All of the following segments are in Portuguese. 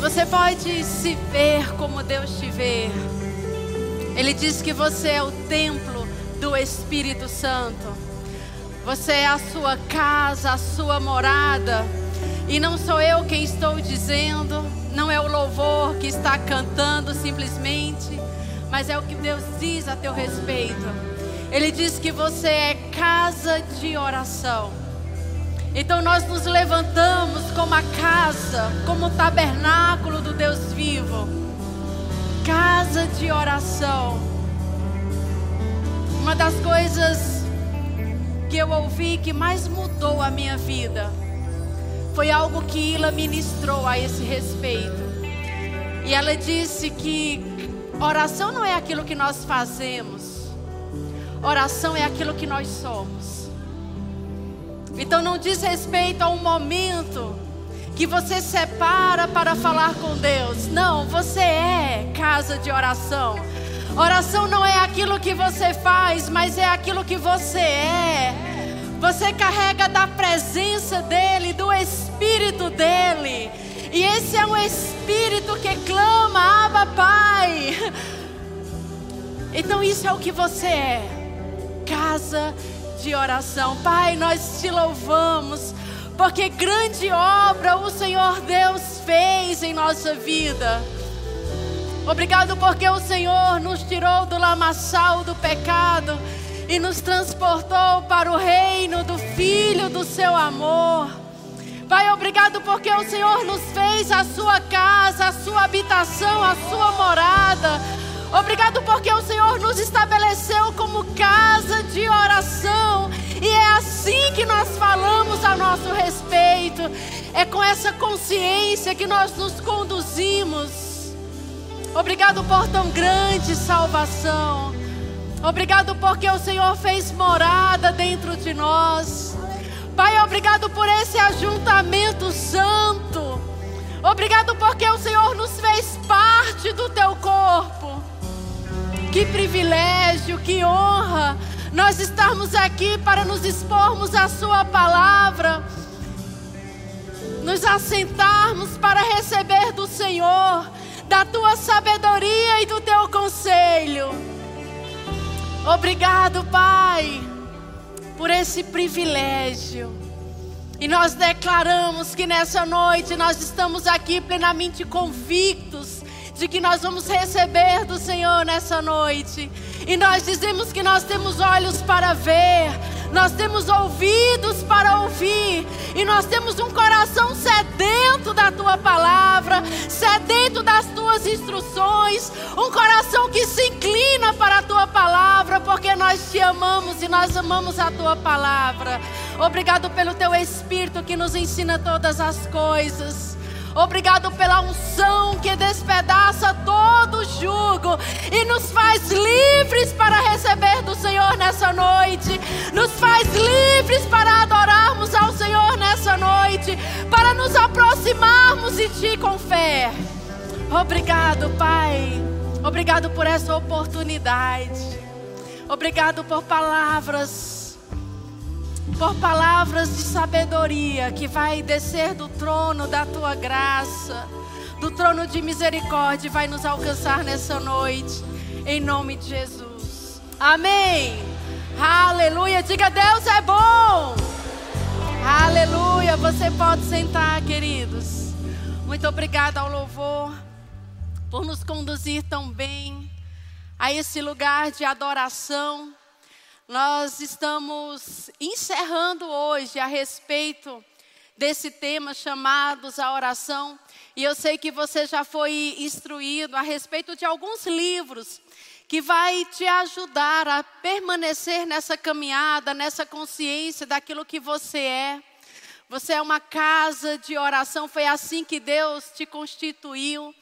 Você pode se ver como Deus te vê. Ele diz que você é o templo do Espírito Santo. Você é a sua casa, a sua morada. E não sou eu quem estou dizendo, não é o louvor que está cantando simplesmente, mas é o que Deus diz a teu respeito. Ele diz que você é casa de oração. Então nós nos levantamos como a casa, como o tabernáculo do Deus vivo. Casa de oração. Uma das coisas que eu ouvi que mais mudou a minha vida foi algo que Ila ministrou a esse respeito. E ela disse que oração não é aquilo que nós fazemos, oração é aquilo que nós somos. Então não diz respeito a um momento que você separa para falar com Deus. Não, você é casa de oração. Oração não é aquilo que você faz, mas é aquilo que você é. Você carrega da presença dEle, do Espírito dEle. E esse é um Espírito que clama, Abba Pai. Então isso é o que você é. Casa de oração. Pai, nós te louvamos. Porque grande obra o Senhor Deus fez em nossa vida. Obrigado porque o Senhor nos tirou do lamaçal do pecado e nos transportou para o reino do Filho do seu amor. Pai, obrigado porque o Senhor nos fez a sua casa, a sua habitação, a sua morada. Obrigado porque o Senhor nos estabeleceu como casa de oração. E é assim que nós falamos a nosso respeito. É com essa consciência que nós nos conduzimos. Obrigado por tão grande salvação. Obrigado porque o Senhor fez morada dentro de nós. Pai, obrigado por esse ajuntamento santo. Obrigado porque o Senhor nos fez parte do teu corpo. Que privilégio, que honra nós estarmos aqui para nos expormos a Sua palavra, nos assentarmos para receber do Senhor, da Tua sabedoria e do Teu conselho. Obrigado, Pai, por esse privilégio. E nós declaramos que nessa noite nós estamos aqui plenamente convictos de que nós vamos receber do Senhor nessa noite. E nós dizemos que nós temos olhos para ver, nós temos ouvidos para ouvir, e nós temos um coração sedento da tua palavra, sedento das tuas instruções, um coração que se inclina para a tua palavra, porque nós te amamos e nós amamos a tua palavra. Obrigado pelo teu Espírito que nos ensina todas as coisas. Obrigado pela unção que despedaça e nos faz livres para receber do Senhor nessa noite. Nos faz livres para adorarmos ao Senhor nessa noite, para nos aproximarmos de Ti com fé. Obrigado, Pai. Obrigado por essa oportunidade. Obrigado por palavras por palavras de sabedoria que vai descer do trono da tua graça, do trono de misericórdia, vai nos alcançar nessa noite, em nome de Jesus. Amém. Aleluia. Diga: Deus é bom. Aleluia. Você pode sentar, queridos. Muito obrigada ao louvor por nos conduzir tão bem a esse lugar de adoração nós estamos encerrando hoje a respeito desse tema chamados a oração, e eu sei que você já foi instruído a respeito de alguns livros que vai te ajudar a permanecer nessa caminhada, nessa consciência daquilo que você é. Você é uma casa de oração, foi assim que Deus te constituiu.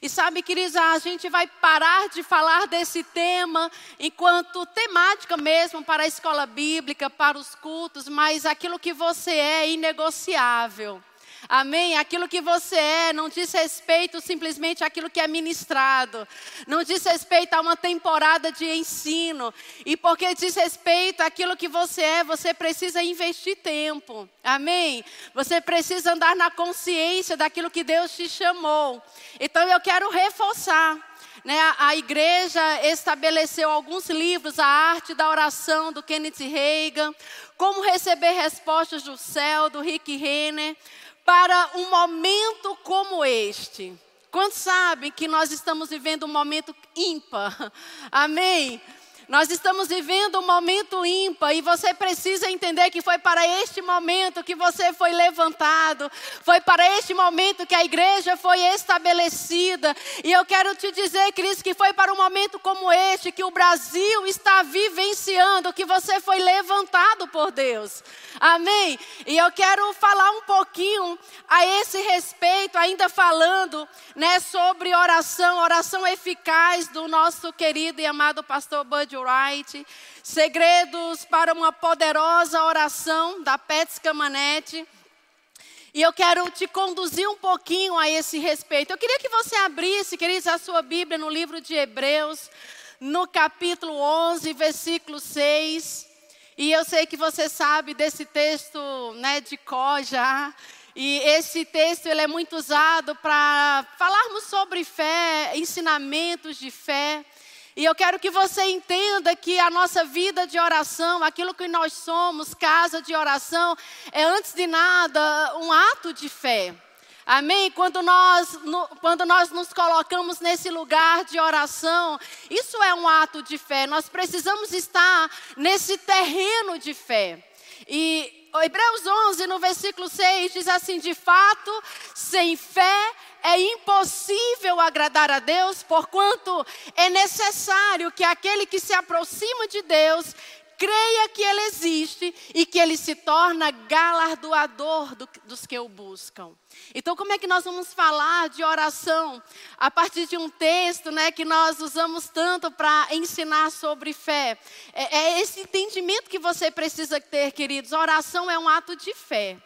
E sabe, queridos, a gente vai parar de falar desse tema enquanto temática mesmo para a escola bíblica, para os cultos, mas aquilo que você é inegociável. Amém? Aquilo que você é não diz respeito simplesmente àquilo que é ministrado, não diz respeito a uma temporada de ensino, e porque diz respeito àquilo que você é, você precisa investir tempo, amém? Você precisa andar na consciência daquilo que Deus te chamou. Então eu quero reforçar. Né, a igreja estabeleceu alguns livros, a arte da oração do Kenneth Reagan, como receber respostas do céu, do Rick Renner para um momento como este. Quantos sabem que nós estamos vivendo um momento ímpar? Amém? Nós estamos vivendo um momento ímpar e você precisa entender que foi para este momento que você foi levantado, foi para este momento que a igreja foi estabelecida. E eu quero te dizer, Cris, que foi para um momento como este que o Brasil está vivenciando, que você foi levantado por Deus. Amém? E eu quero falar um pouquinho a esse respeito, ainda falando, né, sobre oração, oração eficaz do nosso querido e amado pastor Bud Wright, Segredos para uma Poderosa Oração, da Pets Camanete. E eu quero te conduzir um pouquinho a esse respeito. Eu queria que você abrisse, queridos, a sua Bíblia no livro de Hebreus, no capítulo 11, versículo 6. E eu sei que você sabe desse texto né, de Có já. E esse texto ele é muito usado para falarmos sobre fé, ensinamentos de fé. E eu quero que você entenda que a nossa vida de oração, aquilo que nós somos, casa de oração, é antes de nada um ato de fé. Amém? Quando nós, no, quando nós nos colocamos nesse lugar de oração, isso é um ato de fé. Nós precisamos estar nesse terreno de fé. E Hebreus 11, no versículo 6, diz assim: De fato, sem fé é impossível agradar a Deus, porquanto é necessário que aquele que se aproxima de Deus creia que Ele existe e que Ele se torna galardoador do, dos que o buscam. Então, como é que nós vamos falar de oração a partir de um texto né, que nós usamos tanto para ensinar sobre fé? É, é esse entendimento que você precisa ter, queridos. Oração é um ato de fé.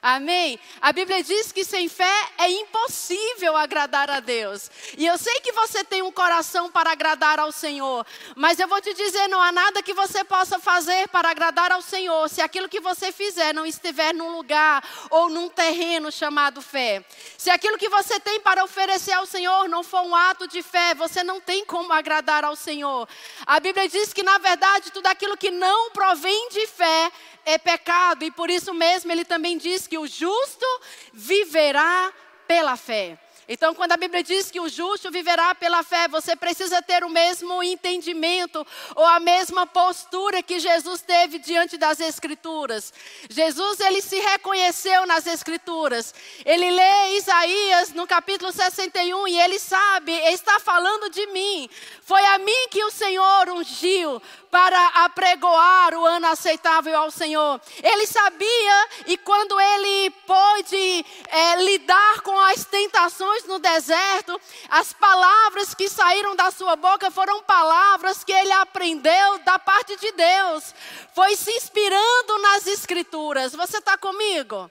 Amém? A Bíblia diz que sem fé é impossível agradar a Deus. E eu sei que você tem um coração para agradar ao Senhor, mas eu vou te dizer: não há nada que você possa fazer para agradar ao Senhor se aquilo que você fizer não estiver num lugar ou num terreno chamado fé. Se aquilo que você tem para oferecer ao Senhor não for um ato de fé, você não tem como agradar ao Senhor. A Bíblia diz que, na verdade, tudo aquilo que não provém de fé é pecado, e por isso mesmo ele também diz que o justo viverá pela fé. Então, quando a Bíblia diz que o justo viverá pela fé, você precisa ter o mesmo entendimento ou a mesma postura que Jesus teve diante das Escrituras. Jesus, ele se reconheceu nas Escrituras. Ele lê Isaías no capítulo 61 e ele sabe, está falando de mim. Foi a mim que o Senhor ungiu para apregoar o ano aceitável ao Senhor. Ele sabia e quando ele pôde é, lidar com as tentações no deserto, as palavras que saíram da sua boca foram palavras que ele aprendeu da parte de Deus. Foi se inspirando nas Escrituras. Você está comigo?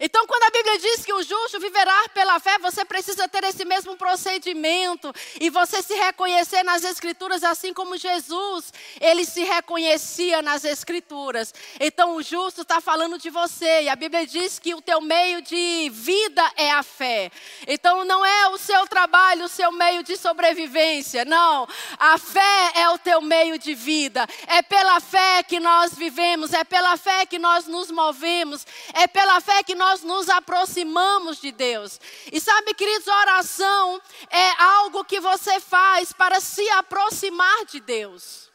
Então, quando a Bíblia diz que o justo viverá pela fé, você precisa ter esse mesmo procedimento e você se reconhecer nas Escrituras, assim como Jesus, ele se reconhecia nas Escrituras. Então, o justo está falando de você e a Bíblia diz que o teu meio de vida é a fé. Então, não é o seu trabalho, o seu meio de sobrevivência, não. A fé é o teu meio de vida. É pela fé que nós vivemos, é pela fé que nós nos movemos, é pela fé que nós nós nos aproximamos de Deus. E sabe, queridos, oração é algo que você faz para se aproximar de Deus.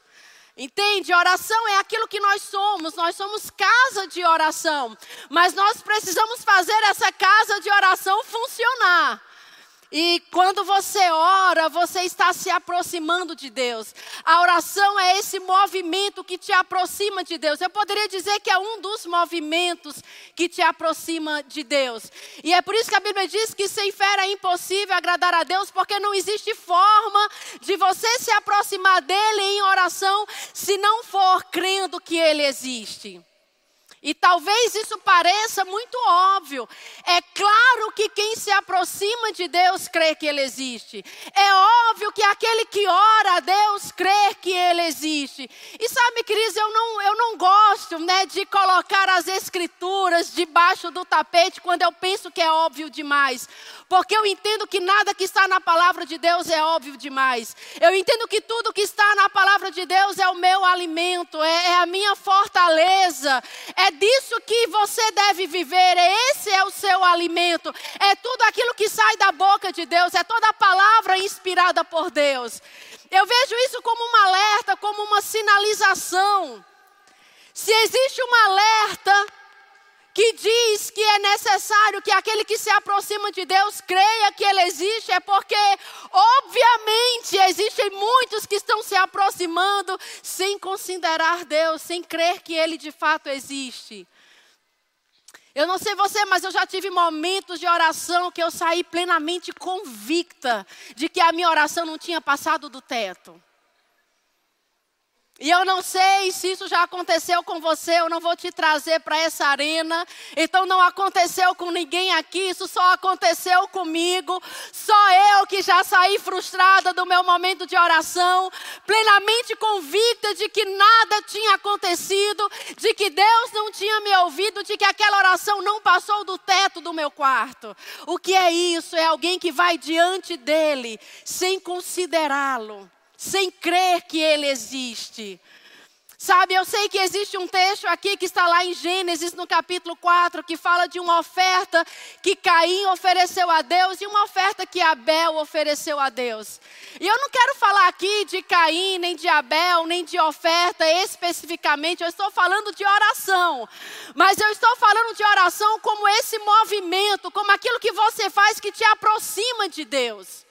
Entende? Oração é aquilo que nós somos, nós somos casa de oração, mas nós precisamos fazer essa casa de oração funcionar. E quando você ora, você está se aproximando de Deus. A oração é esse movimento que te aproxima de Deus. Eu poderia dizer que é um dos movimentos que te aproxima de Deus. E é por isso que a Bíblia diz que sem fé é impossível agradar a Deus, porque não existe forma de você se aproximar dele em oração se não for crendo que ele existe. E talvez isso pareça muito óbvio. É claro que quem se aproxima de Deus crê que Ele existe. É óbvio que aquele que ora a Deus crê que Ele existe. E sabe, Cris, eu não, eu não gosto né, de colocar as Escrituras debaixo do tapete quando eu penso que é óbvio demais. Porque eu entendo que nada que está na palavra de Deus é óbvio demais. Eu entendo que tudo que está na palavra de Deus é o meu alimento, é, é a minha fortaleza. É disso que você deve viver. Esse é o seu alimento. É tudo aquilo que sai da boca de Deus. É toda a palavra inspirada por Deus. Eu vejo isso como um alerta, como uma sinalização. Se existe um alerta que diz que é necessário que aquele que se aproxima de Deus creia que Ele existe, é porque, obviamente, existem muitos que estão se aproximando sem considerar Deus, sem crer que Ele de fato existe. Eu não sei você, mas eu já tive momentos de oração que eu saí plenamente convicta de que a minha oração não tinha passado do teto. E eu não sei se isso já aconteceu com você, eu não vou te trazer para essa arena. Então não aconteceu com ninguém aqui, isso só aconteceu comigo. Só eu que já saí frustrada do meu momento de oração, plenamente convicta de que nada tinha acontecido, de que Deus não tinha me ouvido, de que aquela oração não passou do teto do meu quarto. O que é isso? É alguém que vai diante dele sem considerá-lo sem crer que Ele existe. Sabe, eu sei que existe um texto aqui que está lá em Gênesis, no capítulo 4, que fala de uma oferta que Caim ofereceu a Deus e uma oferta que Abel ofereceu a Deus. E eu não quero falar aqui de Caim, nem de Abel, nem de oferta especificamente, eu estou falando de oração. Mas eu estou falando de oração como esse movimento, como aquilo que você faz que te aproxima de Deus.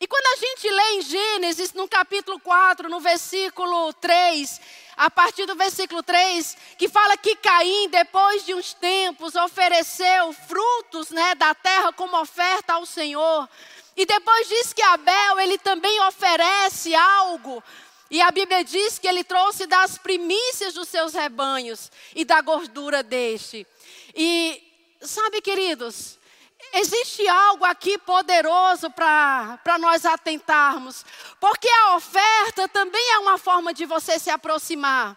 E quando a gente lê em Gênesis, no capítulo 4, no versículo 3, a partir do versículo 3, que fala que Caim, depois de uns tempos, ofereceu frutos né, da terra como oferta ao Senhor. E depois diz que Abel, ele também oferece algo. E a Bíblia diz que ele trouxe das primícias dos seus rebanhos e da gordura deste. E sabe, queridos, existe algo aqui poderoso para nós atentarmos, porque a oferta também é uma forma de você se aproximar.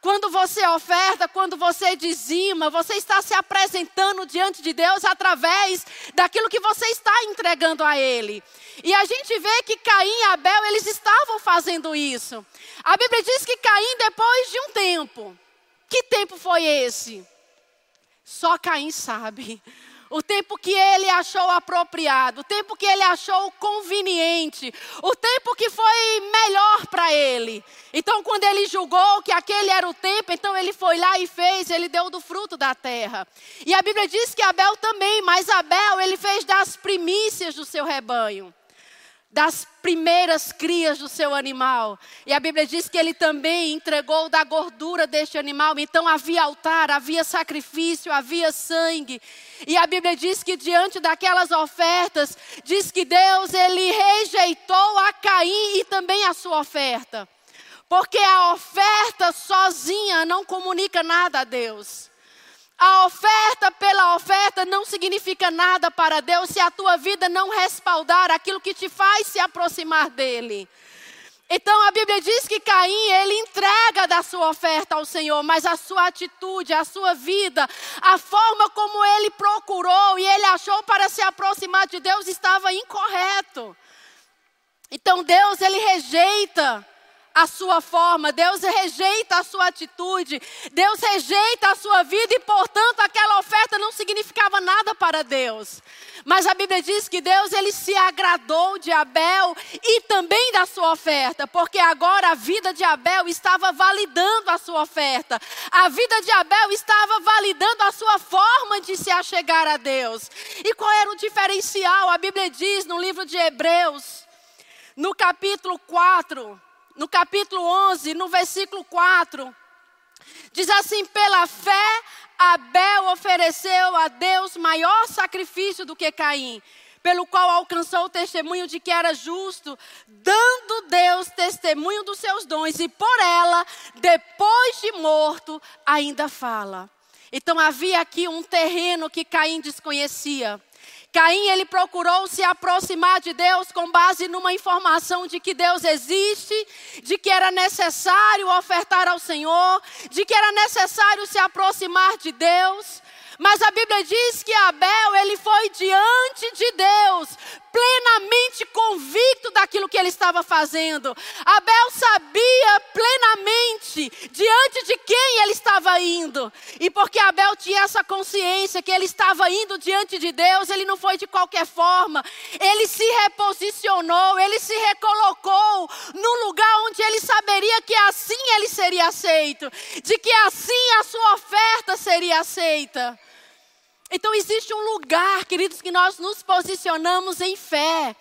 Quando você oferta, quando você dizima, você está se apresentando diante de Deus através daquilo que você está entregando a Ele. E a gente vê que Caim e Abel, eles estavam fazendo isso. A Bíblia diz que Caim, depois de um tempo, que tempo foi esse? Só Caim sabe o tempo que ele achou apropriado, o tempo que ele achou conveniente, o tempo que foi melhor para ele. Então, quando ele julgou que aquele era o tempo, então ele foi lá e fez, ele deu do fruto da terra. E a Bíblia diz que Abel também, mas Abel ele fez das primícias do seu rebanho das primeiras crias do seu animal. E a Bíblia diz que ele também entregou da gordura deste animal. Então havia altar, havia sacrifício, havia sangue. E a Bíblia diz que diante daquelas ofertas, diz que Deus ele rejeitou a Caim e também a sua oferta. Porque a oferta sozinha não comunica nada a Deus. A oferta pela oferta não significa nada para Deus se a tua vida não respaldar aquilo que te faz se aproximar dele. Então a Bíblia diz que Caim, ele entrega da sua oferta ao Senhor, mas a sua atitude, a sua vida, a forma como ele procurou e ele achou para se aproximar de Deus estava incorreto. Então Deus, ele rejeita a sua forma, Deus rejeita a sua atitude, Deus rejeita a sua vida e, portanto, aquela oferta não significava nada para Deus. Mas a Bíblia diz que Deus ele se agradou de Abel e também da sua oferta, porque agora a vida de Abel estava validando a sua oferta. A vida de Abel estava validando a sua forma de se achegar a Deus. E qual era o diferencial? A Bíblia diz no livro de Hebreus, no capítulo 4, no capítulo 11, no versículo 4, diz assim: pela fé, Abel ofereceu a Deus maior sacrifício do que Caim, pelo qual alcançou o testemunho de que era justo, dando Deus testemunho dos seus dons, e por ela, depois de morto, ainda fala. Então havia aqui um terreno que Caim desconhecia. Caim ele procurou se aproximar de Deus com base numa informação de que Deus existe, de que era necessário ofertar ao Senhor, de que era necessário se aproximar de Deus. Mas a Bíblia diz que Abel, ele foi diante de Deus, plenamente convicto daquilo que ele estava fazendo. Abel sabia plenamente diante de quem ele estava indo. E porque Abel tinha essa consciência que ele estava indo diante de Deus, ele não foi de qualquer forma. Ele se reposicionou, ele se recolocou no lugar onde ele saberia que assim ele seria aceito, de que assim a sua oferta seria aceita. Então existe um lugar, queridos, que nós nos posicionamos em fé.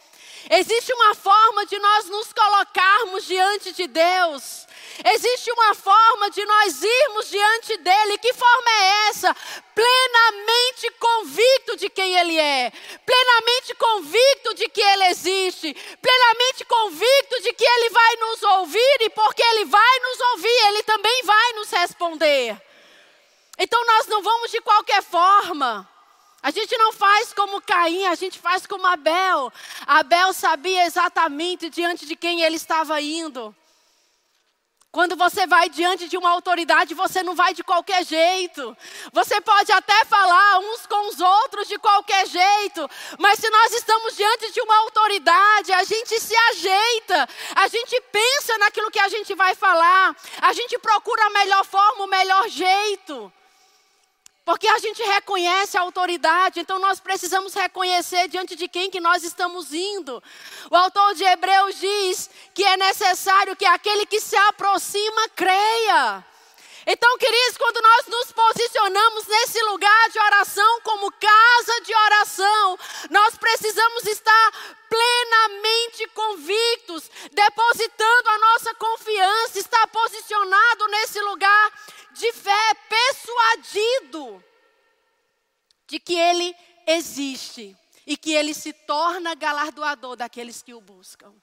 Existe uma forma de nós nos colocarmos diante de Deus. Existe uma forma de nós irmos diante dele. Que forma é essa? Plenamente convicto de quem ele é, plenamente convicto de que ele existe, plenamente convicto de que ele vai nos ouvir e porque ele vai nos ouvir, ele também vai nos responder. Então nós não vamos de qualquer forma. A gente não faz como Caim, a gente faz como Abel. Abel sabia exatamente diante de quem ele estava indo. Quando você vai diante de uma autoridade, você não vai de qualquer jeito. Você pode até falar uns com os outros de qualquer jeito, mas se nós estamos diante de uma autoridade, a gente se ajeita, a gente pensa naquilo que a gente vai falar, a gente procura a melhor forma, o melhor. Porque a gente reconhece a autoridade, então nós precisamos reconhecer diante de quem que nós estamos indo. O autor de Hebreus diz que é necessário que aquele que se aproxima creia. Então, queridos, quando nós nos posicionamos nesse lugar de oração como casa de oração, nós precisamos estar plenamente convictos, depositando a nossa confiança, estar posicionado nesse lugar de fé, persuadido de que Ele existe e que Ele se torna galardoador daqueles que o buscam.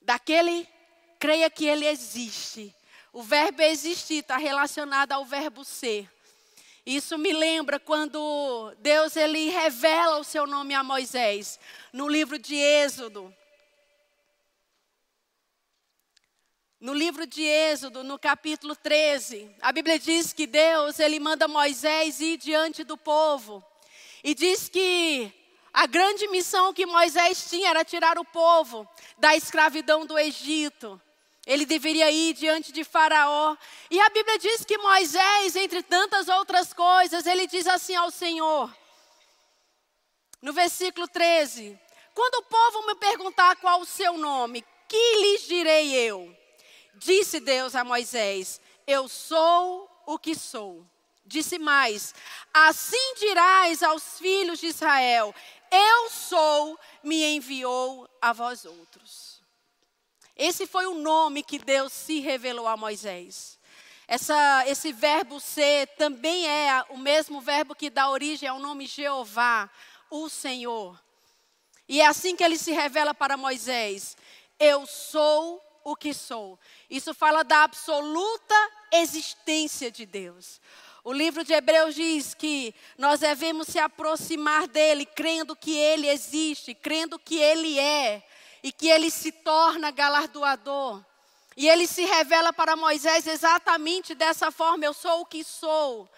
Daquele, creia que Ele existe. O verbo existir está relacionado ao verbo ser. Isso me lembra quando Deus ele revela o seu nome a Moisés no livro de Êxodo. No livro de Êxodo, no capítulo 13, a Bíblia diz que Deus, ele manda Moisés ir diante do povo. E diz que a grande missão que Moisés tinha era tirar o povo da escravidão do Egito. Ele deveria ir diante de Faraó. E a Bíblia diz que Moisés, entre tantas outras coisas, ele diz assim ao Senhor, no versículo 13: Quando o povo me perguntar qual o seu nome, que lhes direi eu? Disse Deus a Moisés: Eu sou o que sou. Disse mais: Assim dirás aos filhos de Israel: Eu sou, me enviou a vós outros. Esse foi o nome que Deus se revelou a Moisés. Essa, esse verbo ser também é o mesmo verbo que dá origem ao nome Jeová, o Senhor. E é assim que ele se revela para Moisés: Eu sou o que sou. Isso fala da absoluta existência de Deus. O livro de Hebreus diz que nós devemos se aproximar dele, crendo que ele existe, crendo que ele é e que ele se torna galardoador. E ele se revela para Moisés exatamente dessa forma: eu sou o que sou.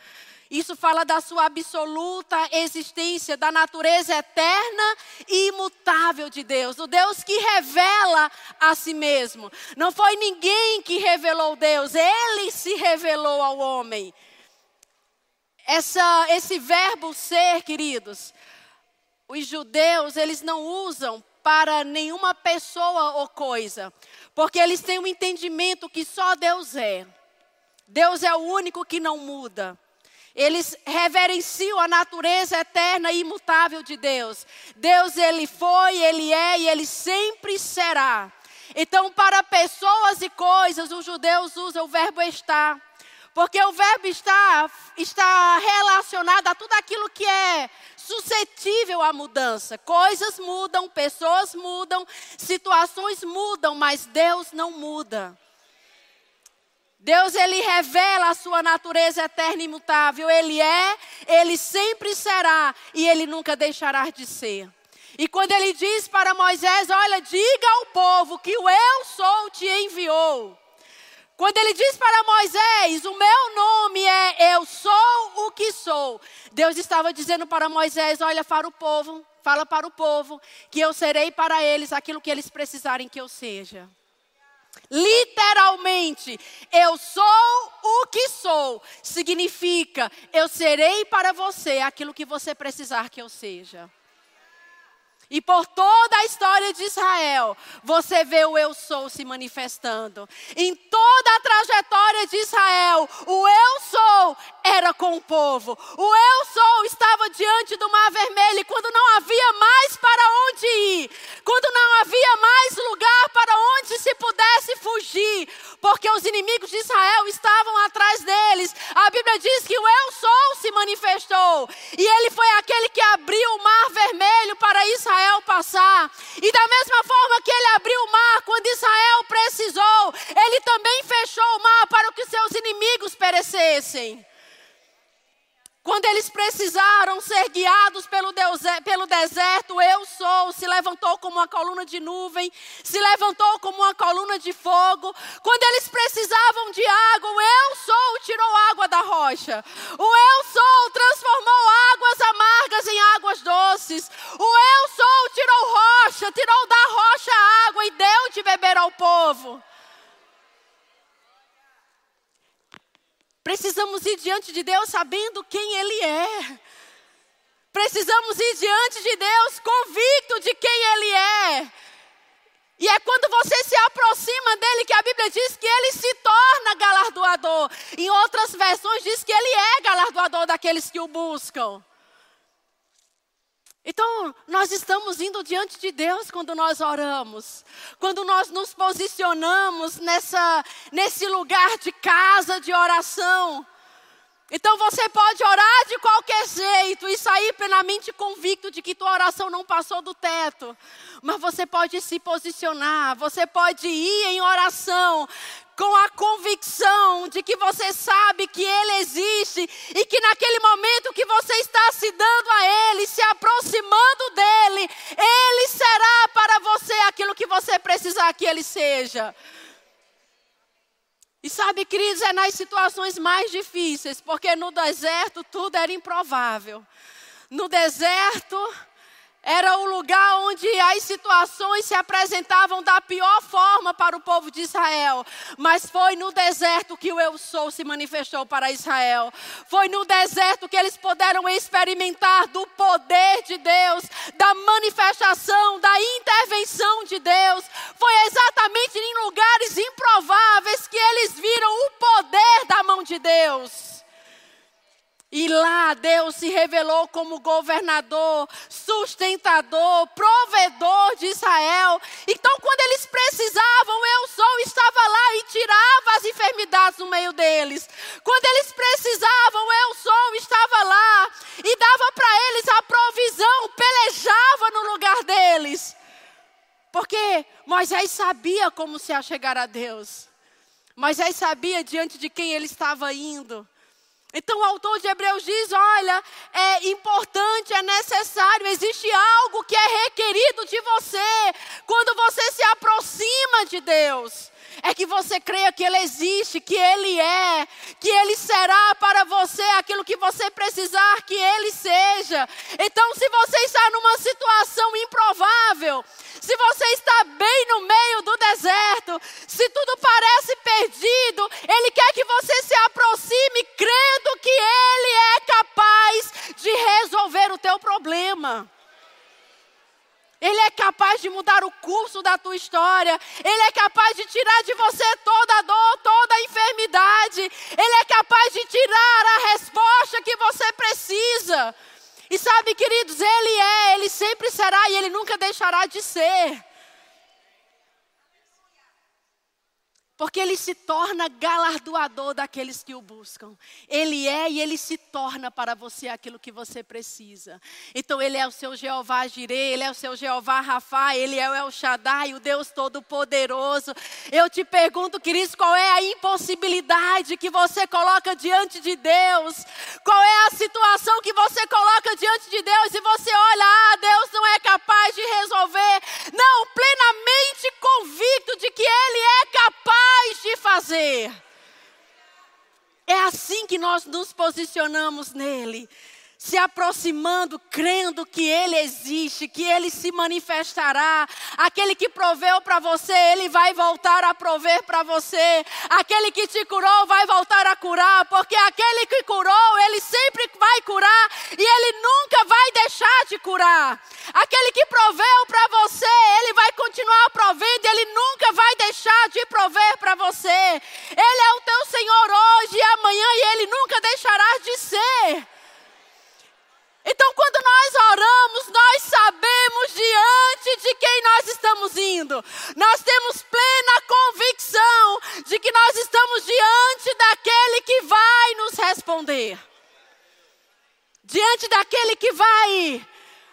Isso fala da sua absoluta existência, da natureza eterna e imutável de Deus, o Deus que revela a si mesmo. Não foi ninguém que revelou Deus, ele se revelou ao homem. Essa, esse verbo ser, queridos, os judeus, eles não usam para nenhuma pessoa ou coisa, porque eles têm um entendimento que só Deus é. Deus é o único que não muda. Eles reverenciam a natureza eterna e imutável de Deus. Deus, Ele foi, Ele é e Ele sempre será. Então, para pessoas e coisas, os judeus usam o verbo estar. Porque o verbo estar está relacionado a tudo aquilo que é suscetível à mudança. Coisas mudam, pessoas mudam, situações mudam, mas Deus não muda. Deus ele revela a sua natureza eterna e imutável. Ele é, ele sempre será e ele nunca deixará de ser. E quando ele diz para Moisés: Olha, diga ao povo que o eu sou te enviou. Quando ele diz para Moisés: O meu nome é Eu sou o que sou. Deus estava dizendo para Moisés: Olha para o povo, fala para o povo que eu serei para eles aquilo que eles precisarem que eu seja. Literalmente, eu sou o que sou, significa eu serei para você aquilo que você precisar que eu seja. E por toda a história de Israel, você vê o eu sou se manifestando. Em toda a trajetória de Israel, o eu sou era com o povo. O eu sou estava diante do mar vermelho quando não havia mais para onde ir, quando não havia mais lugar para onde se pudesse fugir, porque os inimigos de Israel estavam atrás deles. A Bíblia diz que o eu sou se manifestou e ele foi aquele que abriu o mar vermelho para Israel Israel passar. E da mesma forma que ele abriu o mar quando Israel precisou, ele também fechou o mar para que seus inimigos perecessem. Quando eles precisaram ser guiados pelo, pelo deserto, eu sou, se levantou como uma coluna de nuvem, se levantou como uma coluna de fogo. Quando eles precisavam de água, o eu sou tirou água da rocha. O eu sou transformou águas amargas em águas doces. O eu sou tirou rocha, tirou da rocha água e deu de beber ao povo. Precisamos ir diante de Deus sabendo quem Ele é. Precisamos ir diante de Deus convicto de quem Ele é. E é quando você se aproxima dele que a Bíblia diz que ele se torna galardoador. Em outras versões diz que ele é galardoador daqueles que o buscam. Então, nós estamos indo diante de Deus quando nós oramos, quando nós nos posicionamos nessa, nesse lugar de casa de oração. Então você pode orar de qualquer jeito e sair plenamente convicto de que tua oração não passou do teto. Mas você pode se posicionar, você pode ir em oração com a convicção de que você sabe que Ele existe e que naquele momento que você está se dando a Ele, se aproximando dEle, Ele será para você aquilo que você precisar que Ele seja. E sabe, queridos, é nas situações mais difíceis, porque no deserto tudo era improvável. No deserto, era o lugar onde as situações se apresentavam da pior forma para o povo de Israel. Mas foi no deserto que o Eu Sou se manifestou para Israel. Foi no deserto que eles puderam experimentar do poder de Deus, da manifestação, da intervenção de Deus. Foi exatamente em lugares improváveis que eles viram o poder da mão de Deus. E lá Deus se revelou como governador, sustentador, provedor de Israel. Então, quando eles precisavam, eu sou estava lá e tirava as enfermidades no meio deles. Quando eles precisavam, eu sou estava lá e dava para eles a provisão, pelejava no lugar deles. Porque Moisés sabia como se achegar a Deus. Moisés sabia diante de quem ele estava indo. Então o autor de Hebreus diz: olha, é importante, é necessário, existe algo que é requerido de você quando você se aproxima de Deus. É que você creia que Ele existe, que Ele é, que Ele será para você aquilo que você precisar que Ele seja. Então, se você está numa situação improvável, se você está bem no meio do deserto, se tudo parece perdido, Ele quer que você se aproxime crendo que Ele é capaz de resolver o teu problema. Ele é capaz de mudar o curso da tua história. Ele é capaz de tirar de você toda a dor, toda a enfermidade. Ele é capaz de tirar a resposta que você precisa. E sabe, queridos, Ele é, Ele sempre será e Ele nunca deixará de ser. Porque ele se torna galardoador daqueles que o buscam. Ele é e ele se torna para você aquilo que você precisa. Então ele é o seu Jeová Jireh, ele é o seu Jeová Rafa, ele é o El Shaddai, o Deus Todo-Poderoso. Eu te pergunto, queridos, qual é a impossibilidade que você coloca diante de Deus? Qual é a situação que você coloca diante de Deus e você olha, ah, Deus não é capaz de resolver? Não, plenamente convicto de que ele é capaz capaz de fazer. É assim que nós nos posicionamos nele se aproximando, crendo que Ele existe, que Ele se manifestará. Aquele que proveu para você, Ele vai voltar a prover para você. Aquele que te curou vai voltar a curar, porque aquele que curou, Ele sempre vai curar e Ele nunca vai deixar de curar. Aquele que proveu para você, Ele vai continuar provendo Ele nunca vai deixar de prover para você. Ele é o teu Senhor hoje e amanhã e Ele nunca deixará de ser. Então, quando nós oramos, nós sabemos diante de quem nós estamos indo. Nós temos plena convicção de que nós estamos diante daquele que vai nos responder. Diante daquele que vai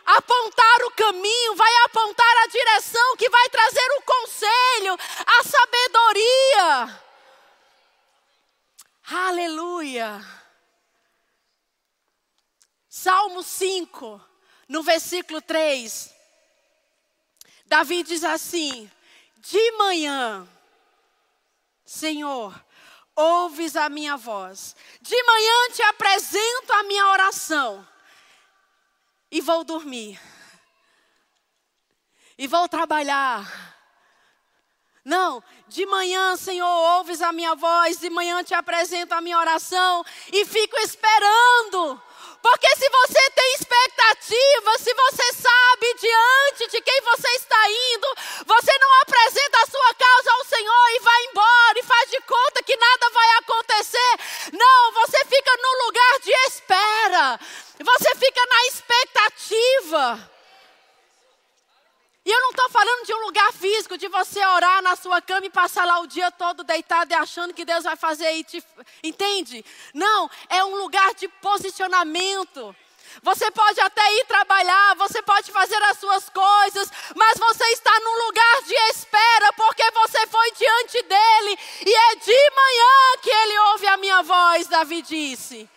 apontar o caminho, vai apontar a direção, que vai trazer o conselho, a sabedoria. Aleluia. Salmo 5, no versículo 3, Davi diz assim: De manhã, Senhor, ouves a minha voz, de manhã te apresento a minha oração, e vou dormir, e vou trabalhar. Não, de manhã, Senhor, ouves a minha voz, de manhã te apresento a minha oração. E fico esperando porque se você tem expectativa, se você sabe diante de quem você está indo, você não apresenta a sua causa ao Senhor e vai embora e faz de conta que nada vai acontecer. Não, você fica no lugar de espera. Você fica na expectativa. E eu não estou falando de um lugar físico, de você orar na sua cama e passar lá o dia todo deitado e achando que Deus vai fazer e te... Entende? Não, é um lugar de posicionamento. Você pode até ir trabalhar, você pode fazer as suas coisas, mas você está num lugar de espera, porque você foi diante dele, e é de manhã que ele ouve a minha voz, Davi disse.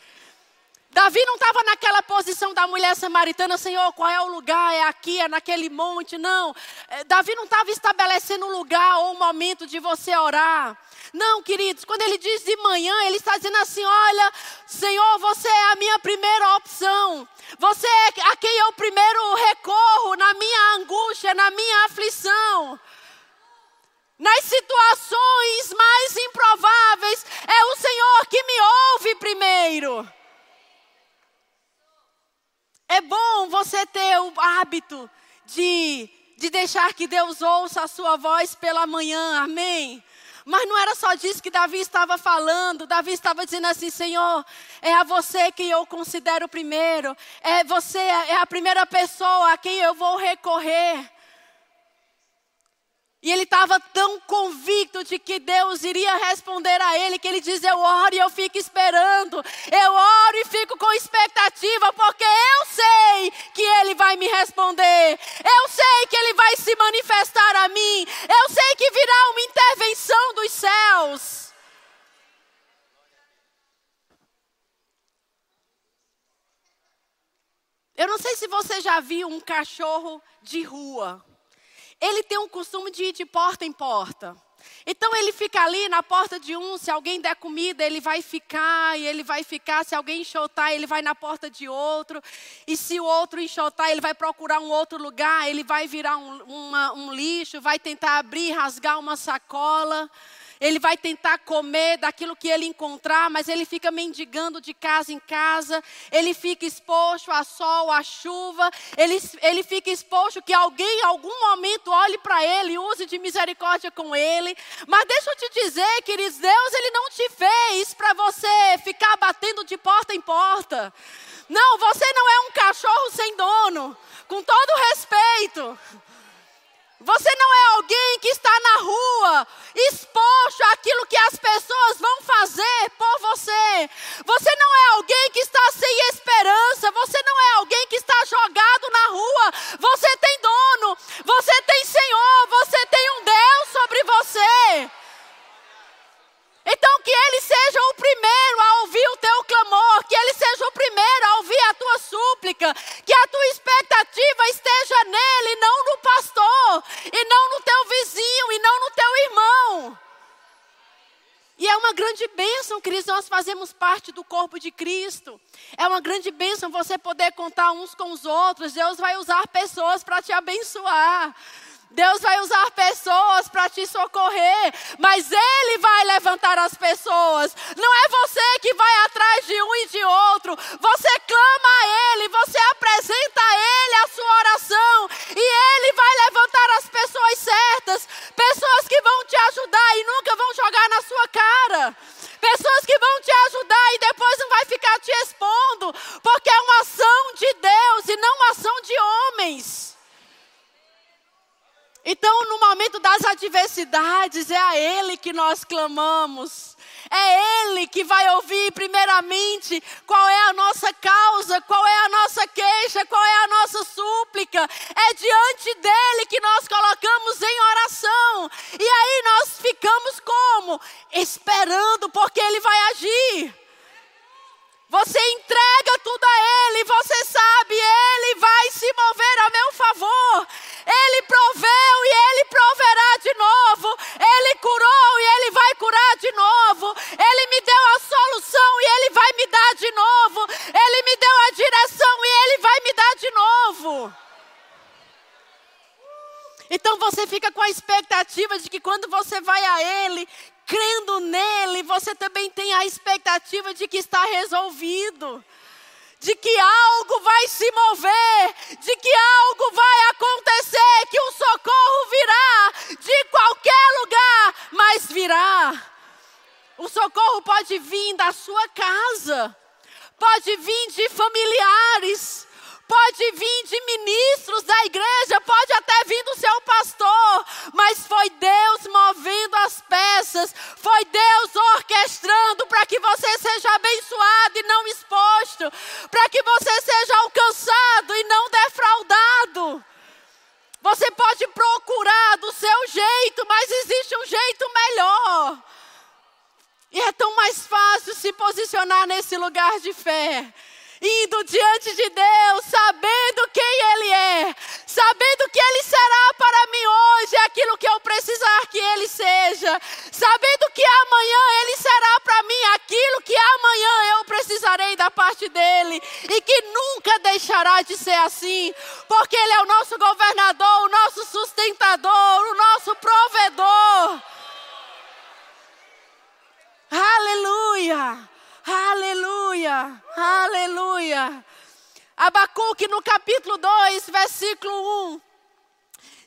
Davi não estava naquela posição da mulher samaritana, Senhor, qual é o lugar? É aqui, é naquele monte. Não. É, Davi não estava estabelecendo um lugar ou um momento de você orar. Não, queridos, quando ele diz de manhã, ele está dizendo assim: Olha, Senhor, você é a minha primeira opção. Você é a quem eu primeiro recorro na minha angústia, na minha aflição. Nas situações mais improváveis, é o Senhor que me ouve primeiro. É bom você ter o hábito de, de deixar que Deus ouça a sua voz pela manhã, amém? Mas não era só disso que Davi estava falando. Davi estava dizendo assim: Senhor, é a você que eu considero primeiro. É você, é a primeira pessoa a quem eu vou recorrer. E ele estava tão convicto de que Deus iria responder a ele, que ele diz: Eu oro e eu fico esperando. Eu oro e fico com expectativa, porque eu sei que ele vai me responder. Eu sei que ele vai se manifestar a mim. Eu sei que virá uma intervenção dos céus. Eu não sei se você já viu um cachorro de rua ele tem um costume de ir de porta em porta. Então ele fica ali na porta de um, se alguém der comida, ele vai ficar, e ele vai ficar, se alguém enxotar, ele vai na porta de outro, e se o outro enxotar, ele vai procurar um outro lugar, ele vai virar um, uma, um lixo, vai tentar abrir, rasgar uma sacola ele vai tentar comer daquilo que ele encontrar, mas ele fica mendigando de casa em casa, ele fica exposto a sol, a chuva, ele, ele fica exposto que alguém em algum momento olhe para ele e use de misericórdia com ele. Mas deixa eu te dizer, queridos, Deus ele não te fez para você ficar batendo de porta em porta. Não, você não é um cachorro sem dono, com todo respeito. Você não é alguém que está na rua exposto àquilo que as pessoas vão fazer por você. Você não é alguém que está sem esperança. Você não é alguém que está jogado na rua. Você tem dono. Você tem Senhor. Você tem um Deus sobre você. Então, que Ele seja o primeiro a ouvir o teu clamor, que Ele seja o primeiro a ouvir a tua súplica, que a tua expectativa esteja nele, não no pastor, e não no teu vizinho, e não no teu irmão. E é uma grande bênção, Cristo, nós fazemos parte do corpo de Cristo. É uma grande bênção você poder contar uns com os outros. Deus vai usar pessoas para te abençoar. Deus vai usar pessoas para te socorrer, mas Ele vai levantar as pessoas. Não é você que vai atrás de um e de outro. Você clama a Ele, você apresenta a Ele a sua oração, e Ele vai levantar as pessoas certas pessoas que vão te ajudar e nunca vão jogar na sua cara. Pessoas que vão te ajudar e depois não vai ficar te expondo, porque é uma ação de Deus e não uma ação de homens. Então, no momento das adversidades, é a Ele que nós clamamos. É Ele que vai ouvir, primeiramente, qual é a nossa causa, qual é a nossa queixa, qual é a nossa súplica. É diante dele que nós colocamos em oração. E aí nós ficamos como? Esperando, porque Ele vai agir. Você entrega tudo a Ele, você sabe, Ele vai se mover a meu favor. Ele proveu e Ele proverá de novo. Ele curou e Ele vai curar de novo. Ele me deu a solução e Ele vai me dar de novo. Ele me deu a direção e Ele vai me dar de novo. Então você fica com a expectativa de que quando você vai a Ele, crendo nele, você também tem a expectativa de que está resolvido de que algo vai se mover, de que algo vai acontecer, que o socorro virá de qualquer lugar, mas virá. O socorro pode vir da sua casa, pode vir de familiares, pode vir de ministros da igreja, pode até vir do seu pastor, mas foi Deus movendo as peças, foi Deus orquestrando para que você seja abençoado e não exposto, para que você seja alcançado e não defraudado. Você pode procurar do seu jeito, mas existe um jeito melhor. E é tão mais fácil se posicionar nesse lugar de fé indo diante de Deus, sabendo quem Ele é, sabendo que Ele será para mim hoje aquilo que eu precisar que Ele seja, sabendo que amanhã Ele será para mim aquilo que amanhã eu precisarei da parte dEle, e que nunca deixará de ser assim, porque Ele é o nosso governador, o nosso sustentador, o nosso provedor. Aleluia! Aleluia, aleluia. Abacuque no capítulo 2, versículo 1,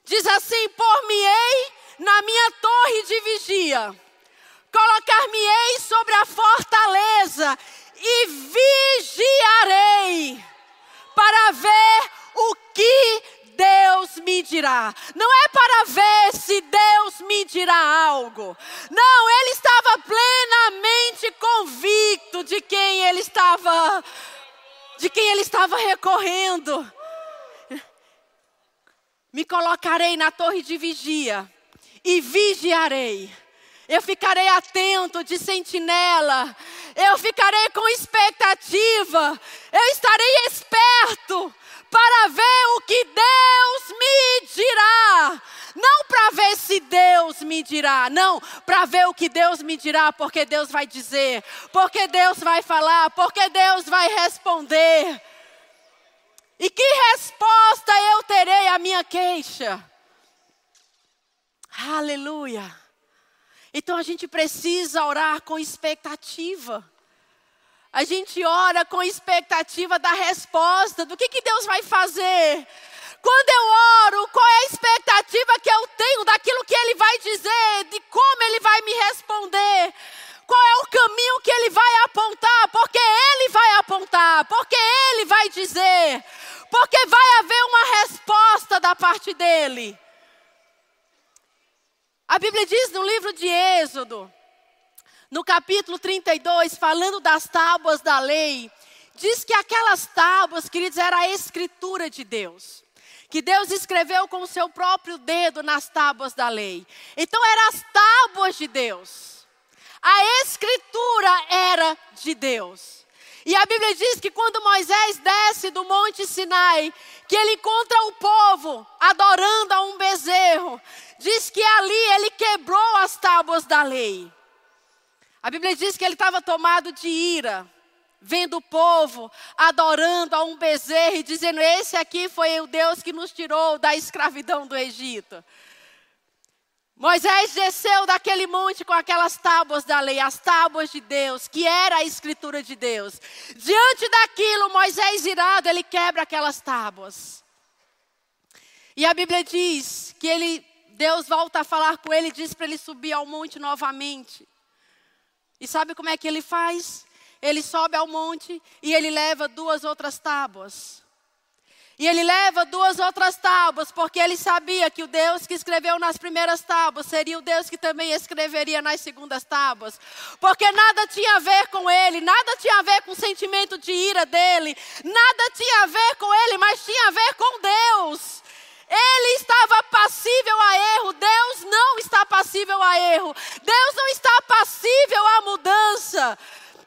diz assim: Por-me-ei na minha torre de vigia, colocar-me-ei sobre a fortaleza e vigiarei para ver o que Deus me dirá. Não é para ver se Deus me dirá algo. Não, ele estava plenamente convicto de quem ele estava de quem ele estava recorrendo. Me colocarei na torre de vigia e vigiarei. Eu ficarei atento de sentinela. Eu ficarei com expectativa. Eu estarei esperto para ver o que Deus me dirá. Não para ver se Deus me dirá, não, para ver o que Deus me dirá, porque Deus vai dizer, porque Deus vai falar, porque Deus vai responder. E que resposta eu terei à minha queixa? Aleluia. Então a gente precisa orar com expectativa. A gente ora com expectativa da resposta, do que, que Deus vai fazer. Quando eu oro, qual é a expectativa que eu tenho daquilo que Ele vai dizer, de como Ele vai me responder? Qual é o caminho que Ele vai apontar? Porque Ele vai apontar, porque Ele vai dizer, porque vai haver uma resposta da parte dEle. A Bíblia diz no livro de Êxodo, no capítulo 32, falando das tábuas da lei, diz que aquelas tábuas, queridos, era a escritura de Deus. Que Deus escreveu com o seu próprio dedo nas tábuas da lei. Então eram as tábuas de Deus. A escritura era de Deus. E a Bíblia diz que quando Moisés desce do Monte Sinai, que ele encontra o povo adorando a um bezerro, diz que ali ele quebrou as tábuas da lei. A Bíblia diz que ele estava tomado de ira, vendo o povo adorando a um bezerro e dizendo: Esse aqui foi o Deus que nos tirou da escravidão do Egito. Moisés desceu daquele monte com aquelas tábuas da lei, as tábuas de Deus, que era a escritura de Deus. Diante daquilo, Moisés irado, ele quebra aquelas tábuas. E a Bíblia diz que ele, Deus volta a falar com ele e diz para ele subir ao monte novamente. E sabe como é que ele faz? Ele sobe ao monte e ele leva duas outras tábuas. E ele leva duas outras tábuas, porque ele sabia que o Deus que escreveu nas primeiras tábuas seria o Deus que também escreveria nas segundas tábuas. Porque nada tinha a ver com ele, nada tinha a ver com o sentimento de ira dele, nada tinha a ver com ele, mas tinha a ver com Deus. Ele estava passível a erro, Deus não está passível a erro, Deus não está passível a mudança.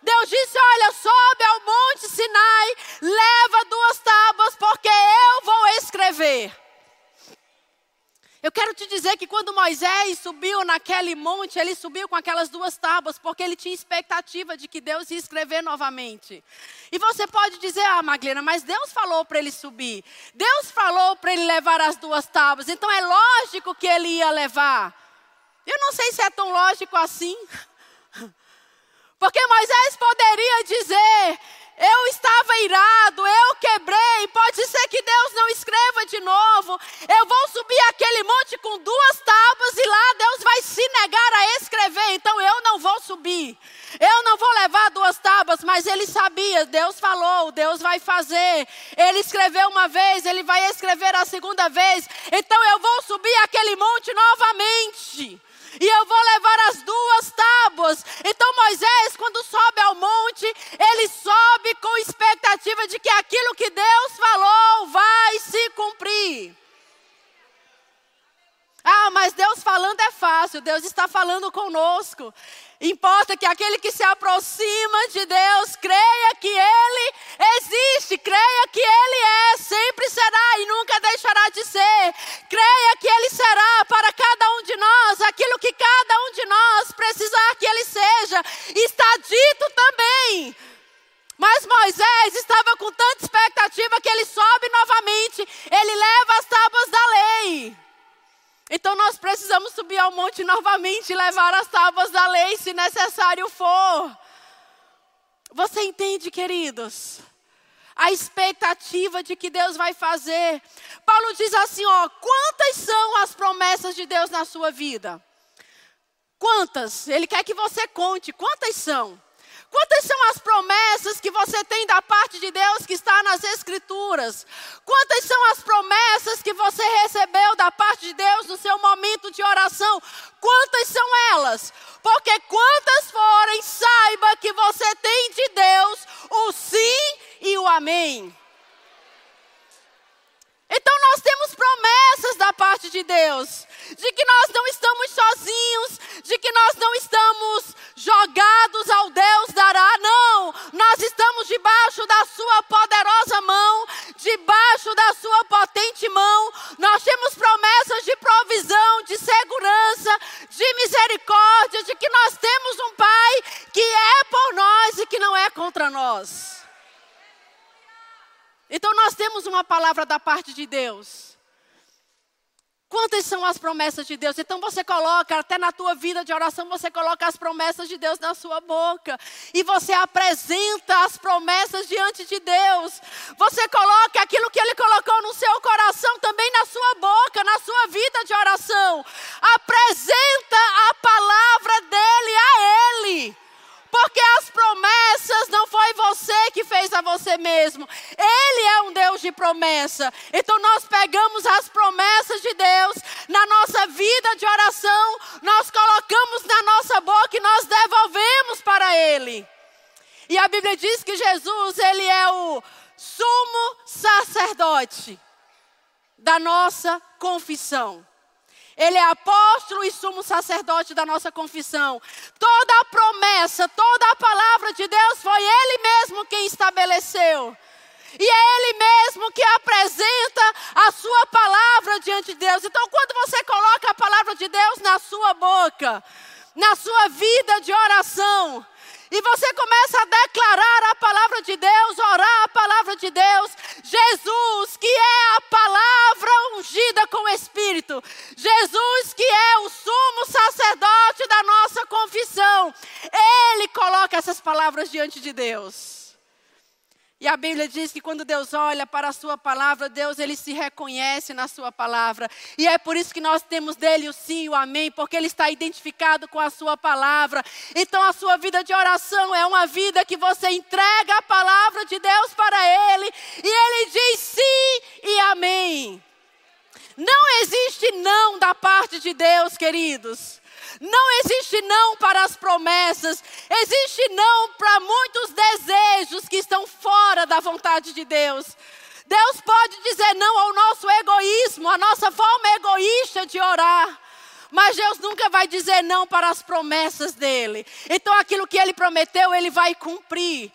Deus disse: Olha, sobe ao monte Sinai, leva duas tábuas, porque eu vou escrever. Eu quero te dizer que quando Moisés subiu naquele monte, ele subiu com aquelas duas tábuas, porque ele tinha expectativa de que Deus ia escrever novamente. E você pode dizer, ah, Maglena, mas Deus falou para ele subir. Deus falou para ele levar as duas tábuas, então é lógico que ele ia levar. Eu não sei se é tão lógico assim. Porque Moisés poderia dizer: eu estava irado, eu quebrei. Pode ser que Deus não escreva de novo. Eu vou subir aquele monte com duas tábuas e lá Deus vai se negar a escrever. Então eu não vou subir. Eu não vou levar duas tábuas, mas ele sabia. Deus falou, Deus vai fazer. Ele escreveu uma vez, ele vai escrever a segunda vez. Então eu vou subir aquele monte novamente e eu vou levar as duas tábuas. Então Moisés, quando sobe ao monte, ele sobe com expectativa de que aquilo que Deus falou vai se cumprir. Ah, mas Deus falando é fácil, Deus está falando conosco. Importa que aquele que se aproxima de Deus creia que Ele existe, creia que Ele é, sempre será e nunca deixará de ser. Creia que Ele será para cada um de nós aquilo que cada um de nós precisar que Ele seja. Está dito também. Mas Moisés estava com tanta expectativa que ele sobe novamente, ele leva as tábuas da lei. Então nós precisamos subir ao monte novamente e levar as tábuas da lei, se necessário for. Você entende, queridos? A expectativa de que Deus vai fazer. Paulo diz assim: ó, quantas são as promessas de Deus na sua vida? Quantas? Ele quer que você conte. Quantas são? Quantas são as promessas que você tem da parte de Deus que está nas Escrituras? Quantas são as promessas que você recebeu da parte de Deus no seu momento de oração? Quantas são elas? Porque quantas forem, saiba que você tem de Deus o sim e o amém. Então nós temos promessas da parte de Deus, de que nós não estamos sozinhos, de que nós não estamos jogados ao Deus dará, não. Nós estamos debaixo da sua poderosa mão, debaixo da sua potente mão. Nós temos promessas de provisão, de segurança, de misericórdia, de que nós temos um Pai que é por nós e que não é contra nós. Então nós temos uma palavra da parte de Deus. Quantas são as promessas de Deus? Então você coloca, até na tua vida de oração, você coloca as promessas de Deus na sua boca. E você apresenta as promessas diante de Deus. Você coloca aquilo que Ele colocou no seu coração também na sua boca, na sua vida de oração. Apresenta a palavra dele a Ele. Porque as promessas não foi você que fez a você mesmo. Ele é um Deus de promessa. Então nós pegamos as promessas de Deus na nossa vida de oração, nós colocamos na nossa boca e nós devolvemos para Ele. E a Bíblia diz que Jesus, ele é o sumo sacerdote da nossa confissão. Ele é apóstolo e sumo sacerdote da nossa confissão. Toda a promessa, toda a palavra de Deus foi Ele mesmo quem estabeleceu. E é Ele mesmo que apresenta a sua palavra diante de Deus. Então, quando você coloca a palavra de Deus na sua boca, na sua vida de oração, e você começa a declarar a palavra de Deus, orar a palavra de Deus. Jesus, que é a palavra ungida com o Espírito. Jesus, que é o sumo sacerdote da nossa confissão. Ele coloca essas palavras diante de Deus. E a Bíblia diz que quando Deus olha para a sua palavra, Deus ele se reconhece na sua palavra. E é por isso que nós temos dele o sim o amém, porque ele está identificado com a sua palavra. Então a sua vida de oração é uma vida que você entrega a palavra de Deus para ele e ele diz sim e amém. Não existe não da parte de Deus, queridos. Não existe não para as promessas, existe não para muitos desejos que estão fora da vontade de Deus. Deus pode dizer não ao nosso egoísmo, à nossa forma egoísta de orar. Mas Deus nunca vai dizer não para as promessas dele. Então aquilo que ele prometeu, ele vai cumprir.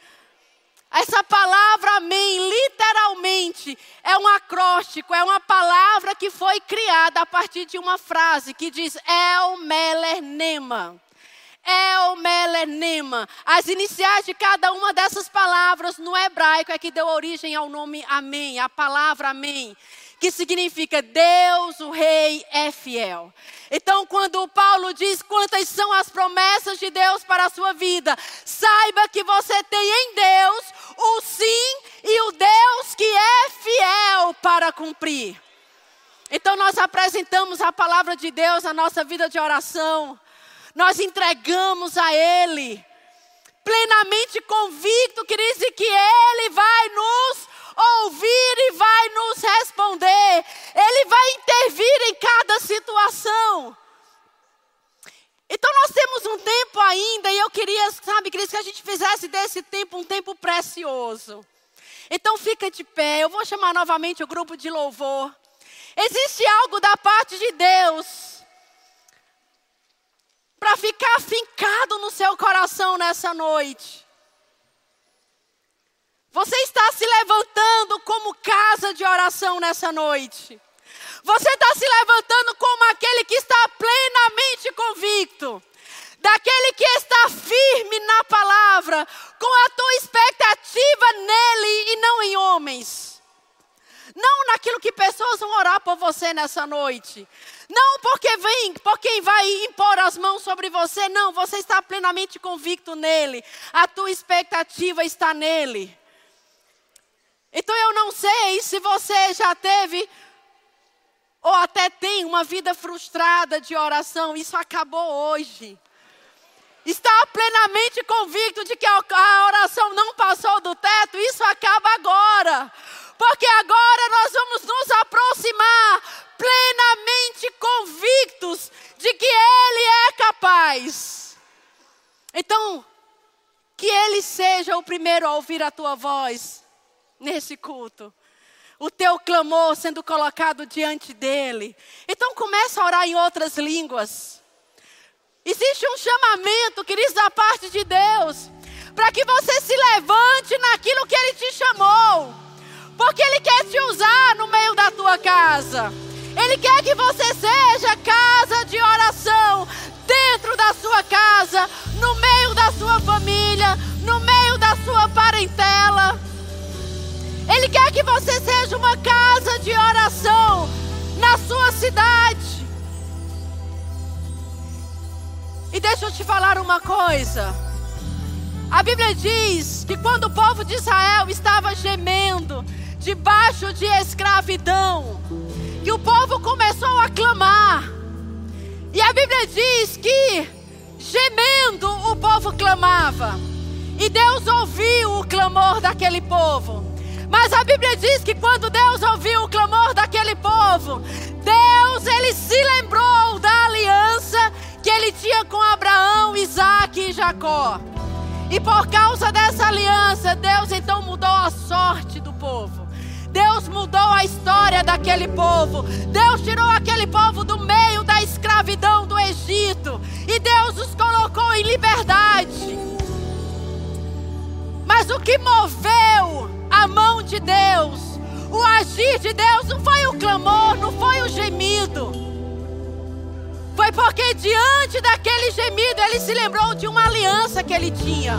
Essa palavra amém, literalmente, é um acróstico, é uma palavra que foi criada a partir de uma frase que diz El Melernema. El Melernema. As iniciais de cada uma dessas palavras no hebraico é que deu origem ao nome Amém, a palavra Amém que significa Deus, o Rei, é fiel. Então, quando Paulo diz quantas são as promessas de Deus para a sua vida, saiba que você tem em Deus o sim e o Deus que é fiel para cumprir. Então, nós apresentamos a palavra de Deus na nossa vida de oração, nós entregamos a Ele, plenamente convicto, queridos, de que Ele vai nos ouvir e vai nos responder. Ele vai intervir em cada situação. Então nós temos um tempo ainda e eu queria, sabe, queria que a gente fizesse desse tempo um tempo precioso. Então fica de pé, eu vou chamar novamente o grupo de louvor. Existe algo da parte de Deus para ficar fincado no seu coração nessa noite. Você está se levantando como casa de oração nessa noite. Você está se levantando como aquele que está plenamente convicto, daquele que está firme na palavra, com a tua expectativa nele e não em homens. Não naquilo que pessoas vão orar por você nessa noite. Não porque vem, por quem vai impor as mãos sobre você. Não, você está plenamente convicto nele. A tua expectativa está nele. Então eu não sei se você já teve ou até tem uma vida frustrada de oração, isso acabou hoje. Está plenamente convicto de que a oração não passou do teto, isso acaba agora. Porque agora nós vamos nos aproximar plenamente convictos de que Ele é capaz. Então, que Ele seja o primeiro a ouvir a tua voz nesse culto. O teu clamor sendo colocado diante dele. Então começa a orar em outras línguas. Existe um chamamento, queridos, da parte de Deus, para que você se levante naquilo que Ele te chamou, porque Ele quer te usar no meio da tua casa. Ele quer que você seja casa de oração, dentro da sua casa, no meio da sua família, no meio da sua parentela. Ele quer que você seja uma casa de oração na sua cidade. E deixa eu te falar uma coisa. A Bíblia diz que quando o povo de Israel estava gemendo debaixo de escravidão, que o povo começou a clamar. E a Bíblia diz que gemendo o povo clamava. E Deus ouviu o clamor daquele povo. Mas a Bíblia diz que quando Deus ouviu o clamor daquele povo, Deus ele se lembrou da aliança que ele tinha com Abraão, Isaac e Jacó. E por causa dessa aliança, Deus então mudou a sorte do povo. Deus mudou a história daquele povo. Deus tirou aquele povo do meio da escravidão do Egito. E Deus os colocou em liberdade. Mas o que moveu a mão de Deus, o agir de Deus, não foi o clamor, não foi o gemido. Foi porque diante daquele gemido ele se lembrou de uma aliança que ele tinha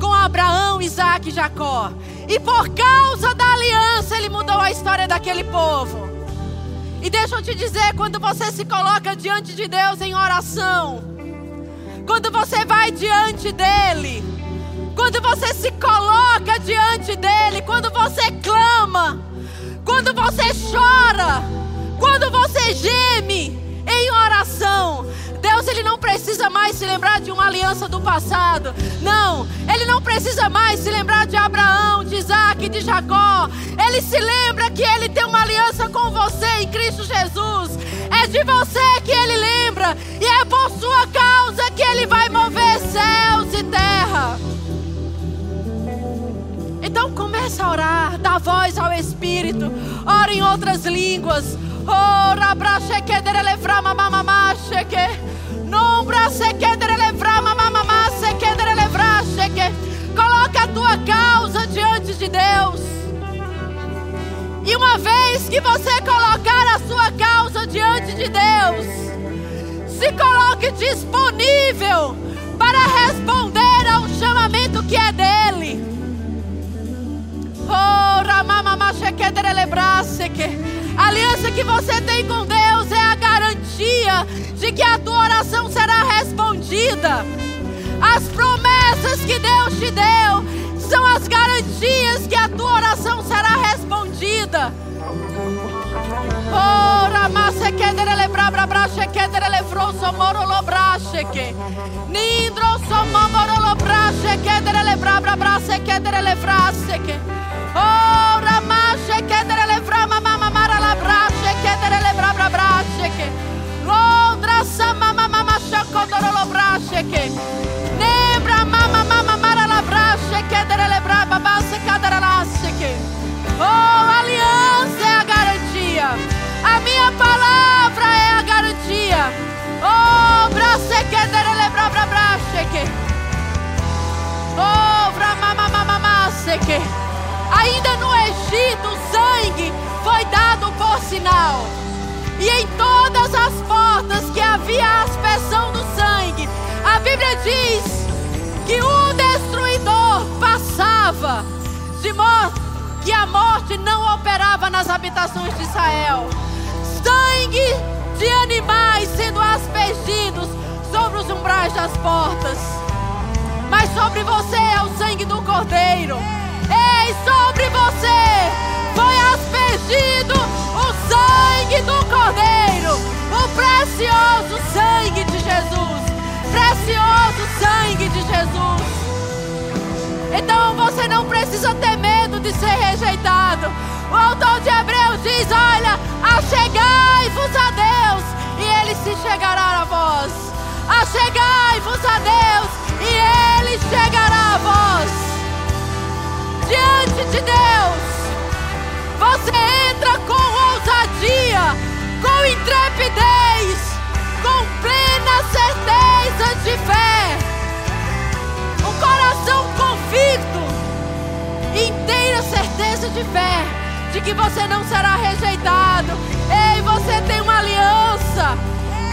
com Abraão, Isaac e Jacó. E por causa da aliança ele mudou a história daquele povo. E deixa eu te dizer, quando você se coloca diante de Deus em oração, quando você vai diante dele, quando você se coloca diante dele, quando você clama, quando você chora, quando você geme em oração, Deus ele não precisa mais se lembrar de uma aliança do passado. Não, ele não precisa mais se lembrar de Abraão, de Isaac, de Jacó. Ele se lembra que ele tem uma aliança com você em Cristo Jesus. É de você que ele lembra e é por sua causa que ele vai mover céus e terra. Então comece a orar, dá voz ao Espírito, ora em outras línguas. Ora pra chequedere levrama mamamá cheque. Nombra sequedere levrama mamamá sequedere levrar cheque. Coloca a tua causa diante de Deus. E uma vez que você colocar a sua causa diante de Deus, se coloque disponível para responder ao chamamento que é dele. A aliança que você tem com Deus é a garantia de que a tua oração será respondida. As promessas que Deus te deu são as garantias que a tua oração será respondida. Ora, massa kedere lebra bra bra kedere levro somoro lo brache que. Nindro somoro lo brache kedere lebra bra bra kedere levrasse que. Ora, massa kedere levra mama mara la brache kedere lebra bra brache que. Londra sama mama macha kodoro lo brache que. Nebra mama mama mara la brache kedere kedere lasse que. Oh, aliança é a garantia. A minha palavra é a garantia. Oh, brace que dere lebra bra brache que. Oh, mama mama que. Ainda no Egito o sangue foi dado por sinal. E em todas as portas que havia a aspersão do sangue, a Bíblia diz que o destruidor passava de modo que a morte não operava nas habitações de Israel sangue de animais sendo aspergidos sobre os umbrais das portas. Mas sobre você é o sangue do Cordeiro. Sobre você foi aspergido o sangue do Cordeiro, o precioso sangue de Jesus. Precioso sangue de Jesus. Então você não precisa ter medo de ser rejeitado. O autor de Hebreus diz: Olha, achegai-vos a Deus e ele se chegará a vós. Achegai-vos a Deus e ele chegará a vós. Diante de Deus, você entra com ousadia, com intrepidez, com plena certeza de fé, um coração convicto, inteira certeza de fé de que você não será rejeitado. Ei, você tem uma aliança.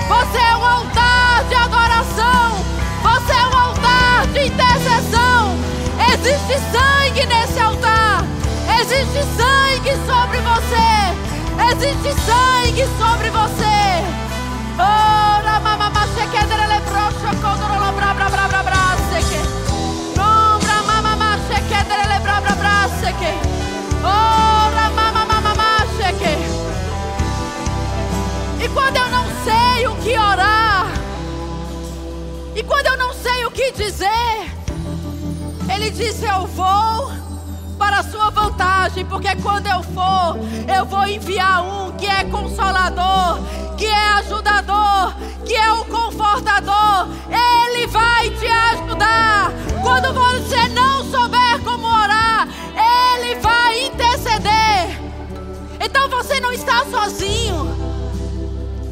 Você é um altar de adoração. Você é um altar de intercessão. Existe sangue nesse altar. Existe sangue sobre você. Existe sangue sobre você. Ora, mamama, chequedere, lebrocha, condoro, bra, bra, bra, bra, bra, seque. Nombra, mamama, chequedere, lebra, bra, bra, seque. Oh, E quando eu não sei o que orar, e quando eu não sei o que dizer, Ele disse: Eu vou para a sua vantagem, porque quando eu for, eu vou enviar um que é consolador, que é ajudador, que é o confortador. Ele vai te ajudar. Quando você não souber como orar, ele vai interceder. Então você não está sozinho.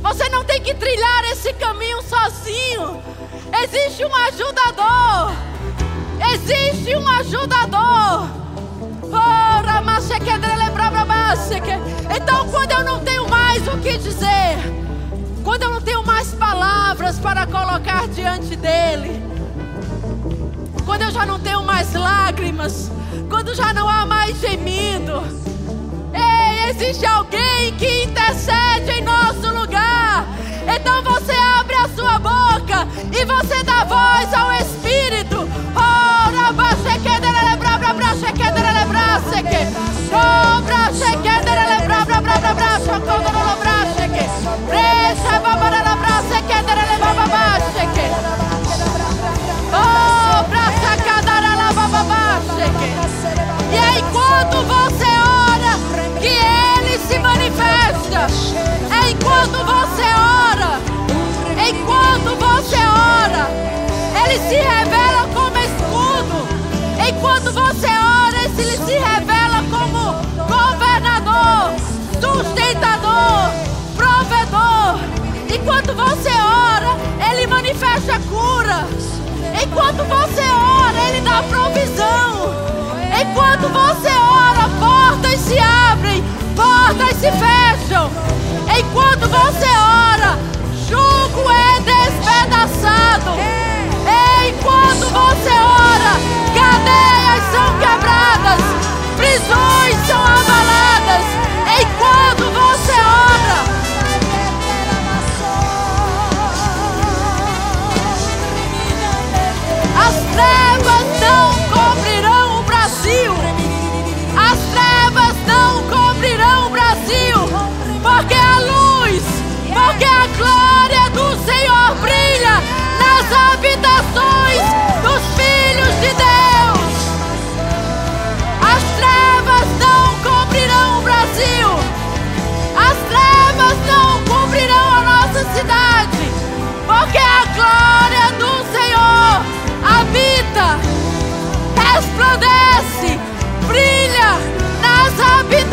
Você não tem que trilhar esse caminho sozinho. Existe um ajudador. Existe um ajudador. Então, quando eu não tenho mais o que dizer, quando eu não tenho mais palavras para colocar diante dele, quando eu já não tenho mais lágrimas, quando já não há mais gemido, ei, existe alguém que intercede em nosso lugar. Então você abre a sua boca e você dá voz ao Espírito. Dele braça que. Oh, bracha que dele bra bra bra bra bracha quando não bracha que. Brecha babara na braça que dele baba baixa que. Oh, bracha cadara la baba baixa que. E aí quando você ora, que ele se manifesta. É enquanto você ora, enquanto você ora, ele se revela como escudo. Enquanto você ora, ele se revela como governador, sustentador, provedor. Enquanto você ora, ele manifesta cura. Enquanto você ora, ele dá provisão. Enquanto você ora, portas se abrem, portas se fecham. Enquanto você ora, jugo é despedaçado. Enquanto você ora, cadeias são prisões são abaladas enquanto você ora. As trevas não cobrirão o Brasil. As trevas não cobrirão o Brasil. Porque a luz, porque a glória do Senhor brilha nas abelhas. glória do Senhor habita, resplandece, brilha nas habitações.